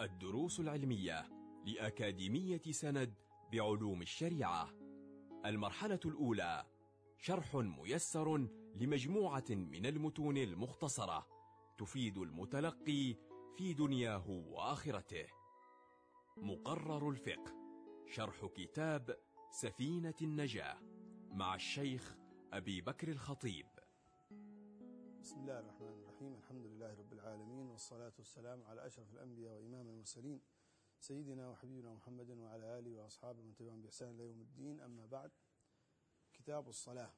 الدروس العلمية لأكاديمية سند بعلوم الشريعة. المرحلة الأولى شرح ميسر لمجموعة من المتون المختصرة تفيد المتلقي في دنياه وآخرته. مقرر الفقه شرح كتاب سفينة النجاة مع الشيخ أبي بكر الخطيب. بسم الله الرحمن الرحيم. الحمد لله رب العالمين والصلاة والسلام على أشرف الأنبياء وإمام المرسلين سيدنا وحبيبنا محمد وعلى آله وأصحابه من تبعهم بإحسان إلى يوم الدين. أما بعد كتاب الصلاة.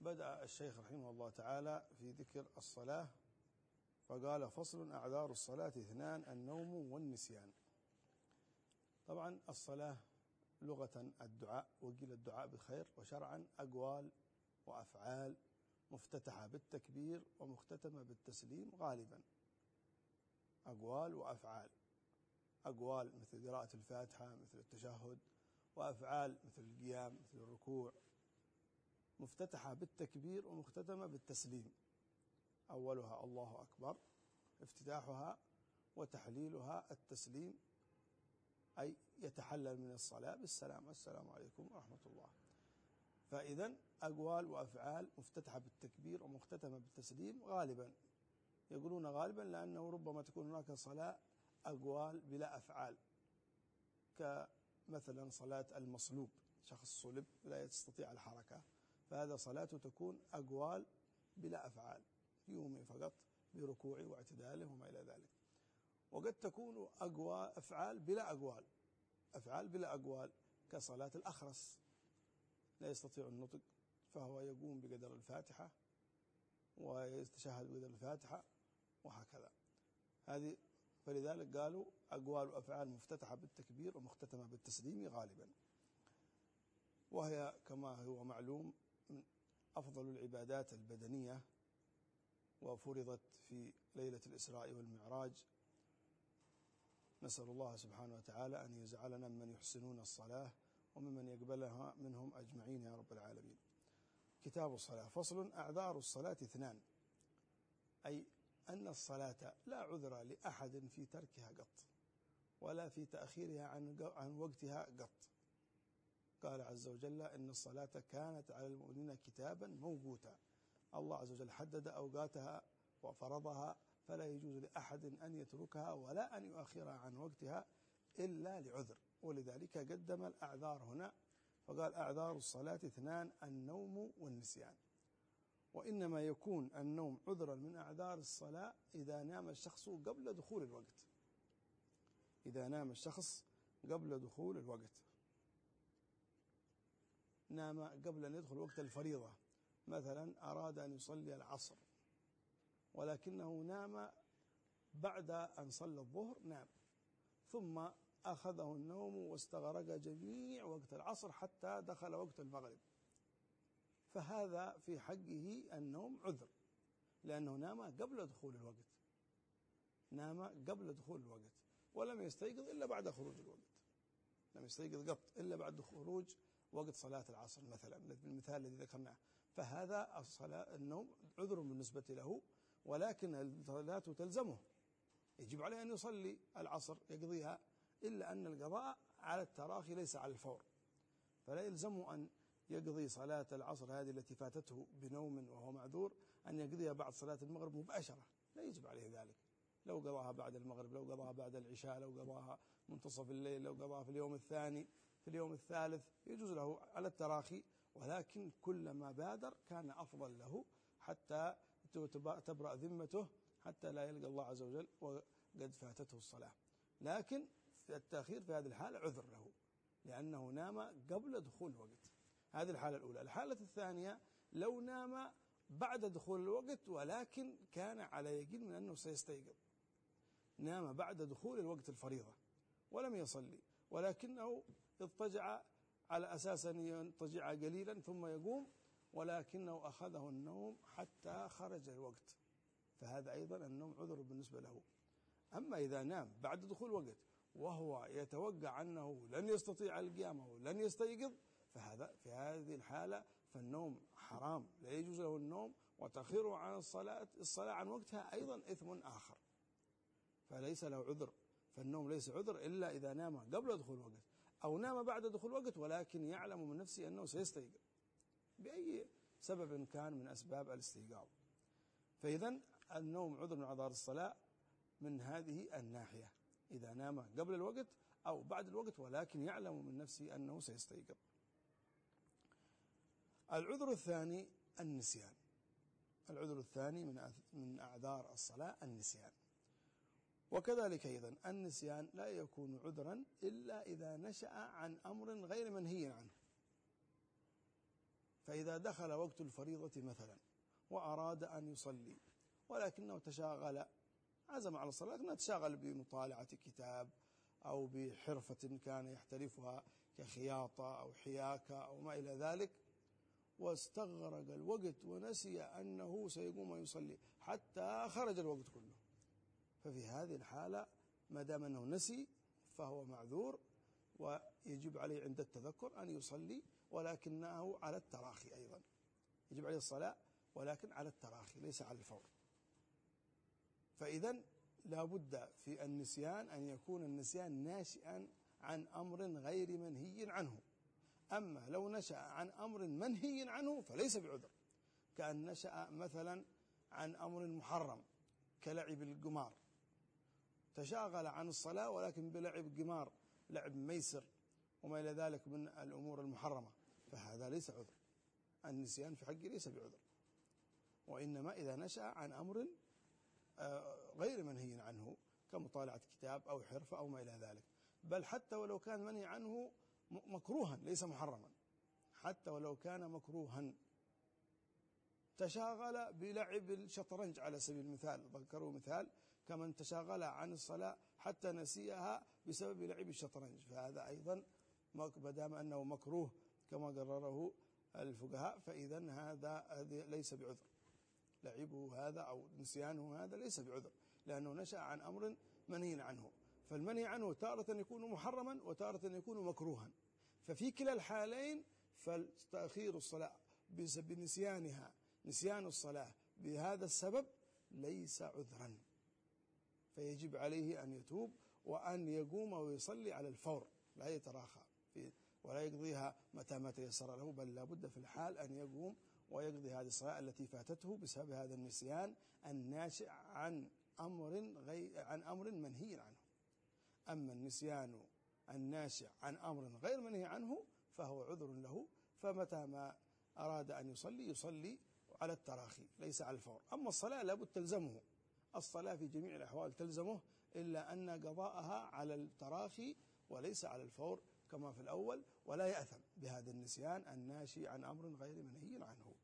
بدأ الشيخ رحمه الله تعالى في ذكر الصلاة فقال فصل أعذار الصلاة اثنان النوم والنسيان. طبعا الصلاة لغة الدعاء وقيل الدعاء بخير وشرعا أقوال وأفعال مفتتحة بالتكبير ومختتمة بالتسليم غالبا. أقوال وأفعال. أقوال مثل قراءة الفاتحة مثل التشهد وأفعال مثل القيام مثل الركوع. مفتتحة بالتكبير ومختتمة بالتسليم. أولها الله أكبر افتتاحها وتحليلها التسليم أي يتحلل من الصلاة بالسلام. السلام عليكم ورحمة الله. فإذا أقوال وأفعال مفتتحة بالتكبير ومختتمة بالتسليم غالبا. يقولون غالبا لأنه ربما تكون هناك صلاة أقوال بلا أفعال. كمثلا صلاة المصلوب شخص صلب لا يستطيع الحركة فهذا صلاته تكون أقوال بلا أفعال يومي فقط بركوعه واعتداله وما إلى ذلك. وقد تكون أقوال أفعال بلا أقوال أفعال بلا أقوال كصلاة الأخرس. لا يستطيع النطق فهو يقوم بقدر الفاتحة ويتشهد بقدر الفاتحة وهكذا. هذه فلذلك قالوا أقوال وأفعال مفتتحة بالتكبير ومختتمة بالتسليم غالبا. وهي كما هو معلوم من أفضل العبادات البدنية وفرضت في ليلة الإسراء والمعراج. نسأل الله سبحانه وتعالى أن يجعلنا ممن يحسنون الصلاة وممن يقبلها منهم أجمعين يا رب العالمين. كتاب الصلاة. فصل أعذار الصلاة اثنان. أي أن الصلاة لا عذر لأحد في تركها قط ولا في تأخيرها عن عن وقتها قط. قال عز وجل إن الصلاة كانت على المؤمنين كتابا موقوتا. الله عز وجل حدد أوقاتها وفرضها فلا يجوز لأحد أن يتركها ولا أن يؤخرها عن وقتها إلا لعذر. ولذلك قدم الأعذار هنا فقال أعذار الصلاة اثنان النوم والنسيان. وإنما يكون النوم عذرا من أعذار الصلاة إذا نام الشخص قبل دخول الوقت. إذا نام الشخص قبل دخول الوقت. نام قبل أن يدخل وقت الفريضة. مثلا أراد أن يصلي العصر ولكنه نام بعد أن صلى الظهر نام. ثم أخذه النوم واستغرق جميع وقت العصر حتى دخل وقت المغرب. فهذا في حقه النوم عذر لأنه نام قبل دخول الوقت. نام قبل دخول الوقت ولم يستيقظ إلا بعد خروج الوقت. لم يستيقظ قط إلا بعد خروج وقت صلاة العصر مثلا بالمثال الذي ذكرناه. فهذا الصلاة النوم عذر بالنسبة له ولكن الصلاة تلزمه. يجب عليه أن يصلي العصر يقضيها إلا أن القضاء على التراخي ليس على الفور. فلا يلزمه أن يقضي صلاة العصر هذه التي فاتته بنوم وهو معذور أن يقضيها بعد صلاة المغرب مباشرة. لا يجب عليه ذلك. لو قضاها بعد المغرب لو قضاها بعد العشاء لو قضاها منتصف الليل لو قضاها في اليوم الثاني في اليوم الثالث يجوز له على التراخي. ولكن كلما بادر كان أفضل له حتى تبرأ ذمته حتى لا يلقى الله عز وجل وقد فاتته الصلاة. لكن التأخير في هذه الحالة عذر له لأنه نام قبل دخول الوقت. هذه الحالة الأولى. الحالة الثانية لو نام بعد دخول الوقت ولكن كان على يقين من أنه سيستيقظ. نام بعد دخول الوقت الفريضة ولم يصلي ولكنه اضطجع على أساس أن يضطجع قليلا ثم يقوم ولكنه أخذه النوم حتى خرج الوقت. فهذا أيضا النوم عذر بالنسبة له. أما إذا نام بعد دخول الوقت وهو يتوقع أنه لن يستطيع القيام أو لن يستيقظ فهذا في هذه الحالة فالنوم حرام. لا يجوز له النوم وتأخيره عن الصلاة الصلاة عن وقتها أيضا إثم آخر. فليس له عذر. فالنوم ليس عذر إلا إذا نام قبل دخول الوقت أو نام بعد دخول الوقت ولكن يعلم من نفسه أنه سيستيقظ. بأي سبب كان من أسباب الاستيقاظ. فإذا النوم عذر من أعذار الصلاة من هذه الناحية. إذا نام قبل الوقت أو بعد الوقت ولكن يعلم من نفسه أنه سيستيقظ. العذر الثاني النسيان. العذر الثاني من من أعذار الصلاة النسيان. وكذلك أيضا النسيان لا يكون عذرا إلا إذا نشأ عن أمر غير منهي عنه. فإذا دخل وقت الفريضة مثلا وأراد أن يصلي ولكنه تشاغل عزم على الصلاة لكنه تشاغل بمطالعة كتاب أو بحرفة كان يحترفها كخياطة أو حياكة أو ما إلى ذلك واستغرق الوقت ونسي أنه سيقوم ويصلي حتى خرج الوقت كله. ففي هذه الحالة ما دام أنه نسي فهو معذور ويجب عليه عند التذكر أن يصلي ولكنه على التراخي أيضا. يجب عليه الصلاة ولكن على التراخي ليس على الفور. فإذا لا بد في النسيان أن يكون النسيان ناشئا عن أمر غير منهي عنه. أما لو نشأ عن أمر منهي عنه فليس بعذر. كأن نشأ مثلا عن أمر محرم كلعب القمار. تشاغل عن الصلاة ولكن بلعب قمار لعب ميسر وما إلى ذلك من الأمور المحرمة. فهذا ليس عذر. النسيان في حقه ليس بعذر. وإنما إذا نشأ عن أمر غير منهي عنه كمطالعة كتاب أو حرفة أو ما إلى ذلك. بل حتى ولو كان منهي عنه مكروها ليس محرما. حتى ولو كان مكروها. تشاغل بلعب الشطرنج على سبيل المثال. ذكروا مثال كمن تشاغل عن الصلاة حتى نسيها بسبب لعب الشطرنج. فهذا أيضا ما دام أنه مكروه كما قرره الفقهاء فإذا هذا ليس بعذر. لعبه هذا أو نسيانه هذا ليس بعذر لأنه نشأ عن أمر منهي عنه. فالمنهي عنه تارة يكون محرما وتارة يكون مكروها. ففي كلا الحالين فتأخير الصلاة بنسيانها نسيان الصلاة بهذا السبب ليس عذرا. فيجب عليه أن يتوب وأن يقوم ويصلي على الفور. لا يتراخى في ولا يقضيها متى ما تيسر له بل لابد في الحال أن يقوم ويقضي هذه الصلاة التي فاتته بسبب هذا النسيان الناشئ عن أمر غير عن أمر منهي عنه. أما النسيان الناشئ عن أمر غير منهي عنه فهو عذر له فمتى ما أراد أن يصلي يصلي على التراخي ليس على الفور. أما الصلاة لابد تلزمه. الصلاة في جميع الأحوال تلزمه إلا أن قضاءها على التراخي وليس على الفور. كما في الأول ولا يأثم بهذا النسيان الناشي عن أمر غير منهي عنه.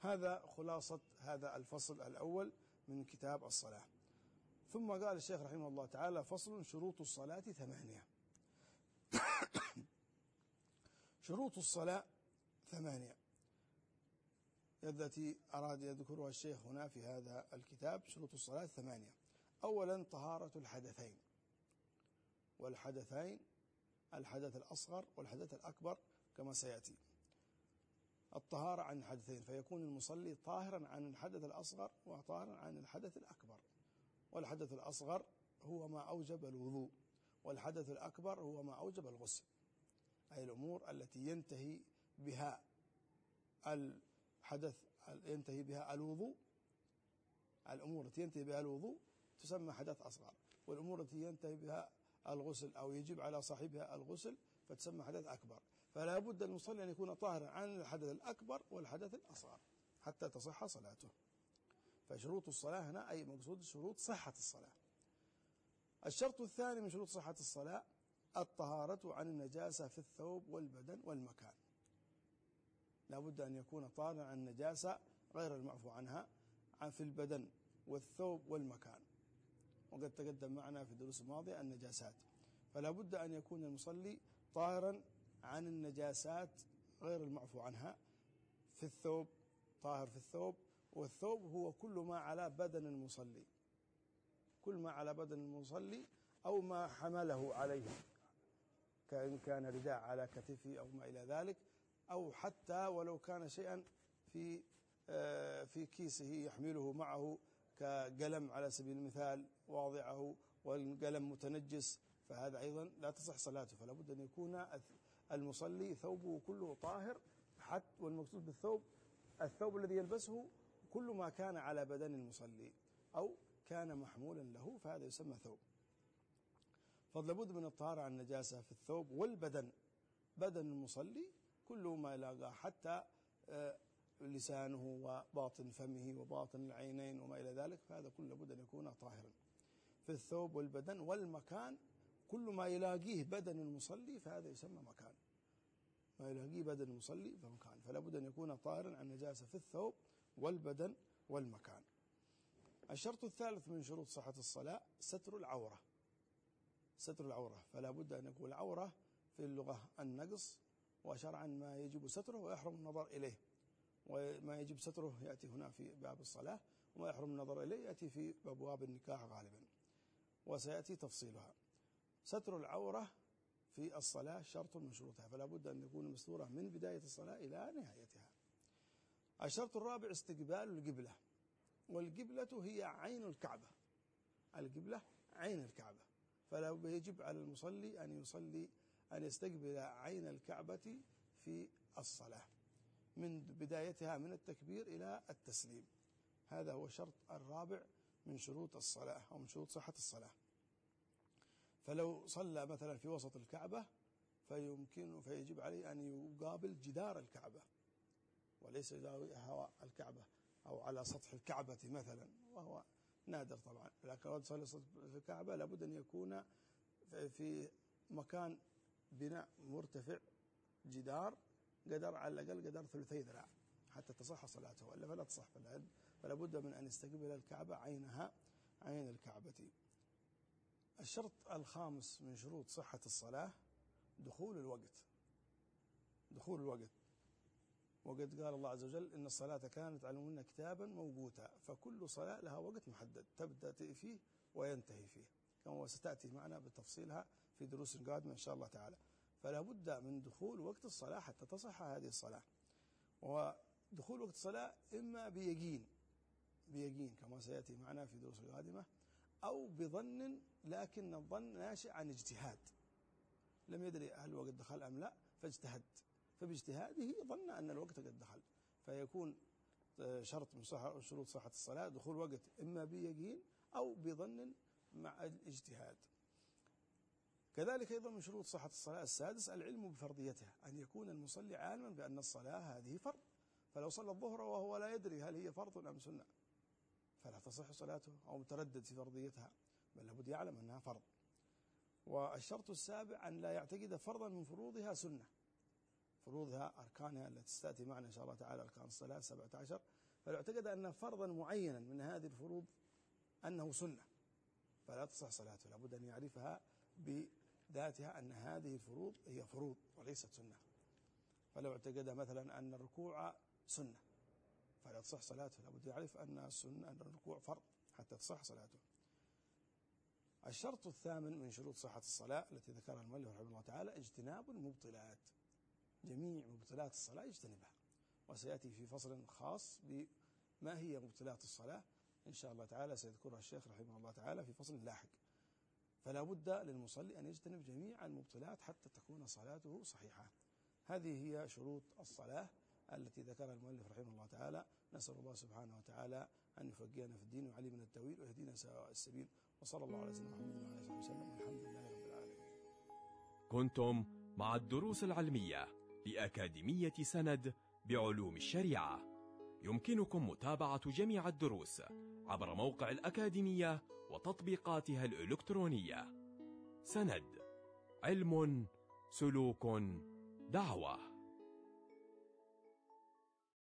هذا خلاصة هذا الفصل الأول من كتاب الصلاة. ثم قال الشيخ رحمه الله تعالى فصل شروط الصلاة ثمانية. شروط الصلاة ثمانية. التي أراد يذكرها الشيخ هنا في هذا الكتاب شروط الصلاة ثمانية. أولا طهارة الحدثين. والحدثين الحدث الأصغر والحدث الأكبر كما سيأتي. الطهارة عن الحدثين فيكون المصلي طاهرا عن الحدث الأصغر وطاهرا عن الحدث الأكبر. والحدث الأصغر هو ما أوجب الوضوء والحدث الأكبر هو ما أوجب الغسل. أي الأمور التي ينتهي بها الحدث ينتهي بها الوضوء. الأمور التي ينتهي بها الوضوء تسمى حدث أصغر والأمور التي ينتهي بها الغسل أو يجب على صاحبها الغسل فتسمى حدث أكبر. فلا بد المصلي أن يكون طاهرا عن الحدث الأكبر والحدث الأصغر حتى تصح صلاته. فشروط الصلاة هنا أي مقصود شروط صحة الصلاة. الشرط الثاني من شروط صحة الصلاة الطهارة عن النجاسة في الثوب والبدن والمكان. لا بد أن يكون طاهرا عن النجاسة غير المعفو عنها في البدن والثوب والمكان. وقد تقدم معنا في الدروس الماضية النجاسات. فلا بد أن يكون المصلي طاهرا عن النجاسات غير المعفو عنها. في الثوب طاهر في الثوب والثوب هو كل ما على بدن المصلي. كل ما على بدن المصلي أو ما حمله عليه كإن كان رداء على كتفه أو ما إلى ذلك أو حتى ولو كان شيئا في في كيسه يحمله معه كقلم على سبيل المثال واضعه والقلم متنجس فهذا أيضا لا تصح صلاته فلا بد أن يكون المصلي ثوبه كله طاهر حتى والمقصود بالثوب الثوب الذي يلبسه كل ما كان على بدن المصلي أو كان محمولا له فهذا يسمى ثوب. فلا بد من الطهارة عن النجاسة في الثوب والبدن. بدن المصلي كل ما يلاقاه حتى آه، لسانه وباطن فمه وباطن العينين وما إلى ذلك فهذا كله بد أن يكون طاهرا. في الثوب والبدن والمكان كل ما يلاقيه بدن المصلي فهذا يسمى مكان. ما يلاقيه بدن المصلي فمكان. فلا بد أن يكون طاهرا عن نجاسة في الثوب والبدن والمكان. الشرط الثالث من شروط صحة الصلاة ستر العورة. ستر العورة. فلا بد أن يكون العورة في اللغة النقص وشرعا ما يجب ستره ويحرم النظر إليه. وما يجب ستره يأتي هنا في باب الصلاة وما يحرم النظر إليه يأتي في أبواب النكاح غالبا. وسيأتي تفصيلها. ستر العورة في الصلاة شرط من شروطها فلا بد أن تكون مستورة من بداية الصلاة إلى نهايتها. الشرط الرابع استقبال القبلة. والقبلة هي عين الكعبة. القبلة عين الكعبة. فلا يجب على المصلي أن يصلي أن يستقبل عين الكعبة في الصلاة. من بدايتها من التكبير إلى التسليم. هذا هو الشرط الرابع من شروط الصلاة أو من شروط صحة الصلاة. فلو صلى مثلا في وسط الكعبة فيمكن فيجب عليه أن يقابل جدار الكعبة. وليس هواء الكعبة أو على سطح الكعبة مثلا وهو نادر طبعا. لكن لو صلى في الكعبة لابد أن يكون في مكان بناء مرتفع جدار قدر على الأقل قدر ثلثي ذراع حتى تصح صلاته وإلا فلا تصح فلا بد من أن يستقبل الكعبة عينها عين الكعبة. الشرط الخامس من شروط صحة الصلاة دخول الوقت. دخول الوقت. وقد قال الله عز وجل إن الصلاة كانت على كتابا موقوتا فكل صلاة لها وقت محدد تبدأ فيه وينتهي فيه. كما ستأتي معنا بتفصيلها في دروس قادمة إن شاء الله تعالى. فلا بد من دخول وقت الصلاة حتى تصح هذه الصلاة. ودخول وقت الصلاة إما بيقين بيقين كما سيأتي معنا في دروس القادمة أو بظن لكن الظن ناشئ عن اجتهاد. لم يدري هل الوقت دخل أم لا فاجتهد. فباجتهاده ظن أن الوقت قد دخل. فيكون آه، شرط من صحة شروط صحة الصلاة دخول وقت إما بيقين أو بظن مع الاجتهاد. كذلك أيضا من شروط صحة الصلاة السادس العلم بفرضيتها أن يكون المصلي عالما بأن الصلاة هذه فرض. فلو صلى الظهر وهو لا يدري هل هي فرض أم سنة فلا تصح صلاته أو متردد في فرضيتها بل لابد يعلم أنها فرض. والشرط السابع أن لا يعتقد فرضا من فروضها سنة. فروضها أركانها التي ستأتي معنا إن شاء الله تعالى أركان الصلاة 17 فلو اعتقد أن فرضا معينا من هذه الفروض أنه سنة فلا تصح صلاته. لابد أن يعرفها بذاتها أن هذه الفروض هي فروض وليست سنة. فلو اعتقد مثلا أن الركوع سنة فلا تصح صلاته. لابد يعرف أن السنة أن الركوع فرض حتى تصح صلاته. الشرط الثامن من شروط صحة الصلاة التي ذكرها المؤلف رحمه الله تعالى اجتناب المبطلات. جميع مبطلات الصلاة يجتنبها. وسيأتي في فصل خاص بما هي مبطلات الصلاة. إن شاء الله تعالى سيذكرها الشيخ رحمه الله تعالى في فصل لاحق. فلا بد للمصلي أن يجتنب جميع المبطلات حتى تكون صلاته صحيحة. هذه هي شروط الصلاة التي ذكرها المؤلف رحمه الله تعالى. نسأل الله سبحانه وتعالى أن يفقهنا في الدين ويعلمنا التأويل ويهدينا سواء السبيل. وصلى الله على سيدنا محمد وعلى آله وسلم. والحمد لله رب العالمين. كنتم مع الدروس العلمية لأكاديمية سند بعلوم الشريعة. يمكنكم متابعة جميع الدروس عبر موقع الأكاديمية وتطبيقاتها الإلكترونية. سند علم سلوك دعوة.